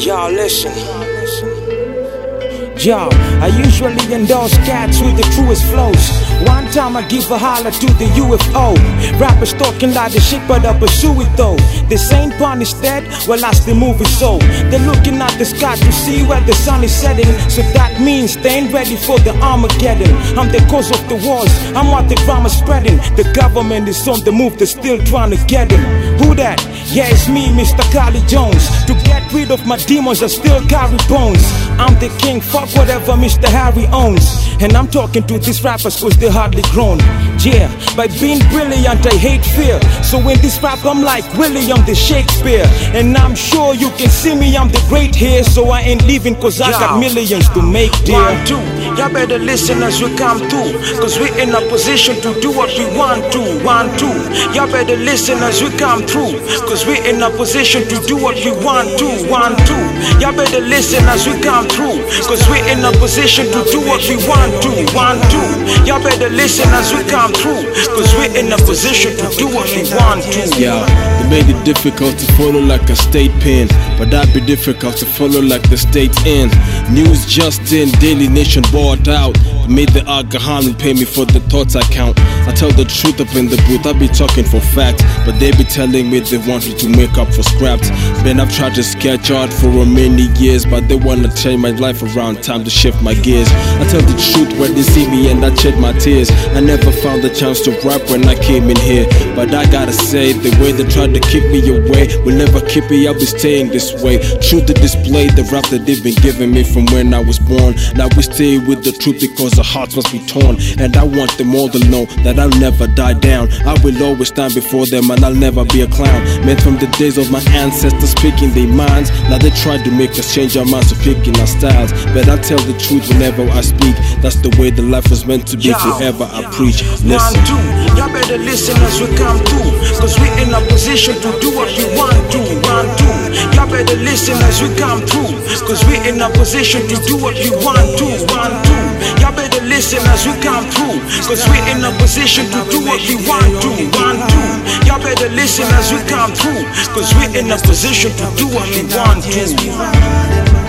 Y'all listen. Y'all, I usually endorse cats with the truest flows. One time I give a holler to the UFO. Rappers talking like the shit, but I pursue it though. This ain't pun instead, well, that's the movie so. They're looking at the sky to see where the sun is setting. So that means they ain't ready for the Armageddon. I'm the cause of the wars, I'm what the drama's spreading. The government is on the move, they're still trying to get him. Who that? Yeah, it's me, Mr. Carly Jones. To rid of my demons, I still carry bones. I'm the king, fuck whatever Mr. Harry owns. And I'm talking to these rappers cause they're hardly grown. Yeah, by being brilliant, I hate fear. So in this rap, I'm like William the Shakespeare. And I'm sure you can see me, I'm the great here. So I ain't leaving cause I got millions to make, dear. One, two, y'all better listen as we come through. Cause we in a position to do what we want to. One, two, y'all better listen as we come through. Cause we in a position to do what we want to. One, two, y'all better listen as we come through. Cause we in a position to do what we want to. One, two, y'all better listen as we come through. Cause we're in a position to do what we want to. Yeah, they made it difficult to follow like a state pin, but that'd be difficult to follow like the state in. News just in, Daily Nation bought out. Made the and pay me for the thoughts I count. I tell the truth up in the booth, I be talking for facts, but they be telling me they want me to make up for scraps. Man, I've tried to sketch art for many years, but they wanna change my life around. Time to shift my gears. I tell the truth when they see me and I shed my tears. I never found the chance to rap when I came in here, but I gotta say the way they tried to kick me away will never keep me. I'll be staying this way. Truth to display the rap that they've been giving me from when I was born. Now we stay with the truth because our hearts must be torn, and I want them all to know that I'll never die down. I will always stand before them, and I'll never be a clown. Meant from the days of my ancestors speaking their minds. Now they try to make us change our minds to picking our styles. But I tell the truth whenever I speak. That's the way the life was meant to be. Forever I preach. One, Listen. two, y'all better listen as we come through. Cause we in a position to do what we want to. One, two, y'all better listen as we come through. Cause we in a position to do what we want to. One, two, y'all better listen as we come through. Cause we in a position to do what we want to. want to. y'all better listen as we come through. Cause we in a position to do what we want to.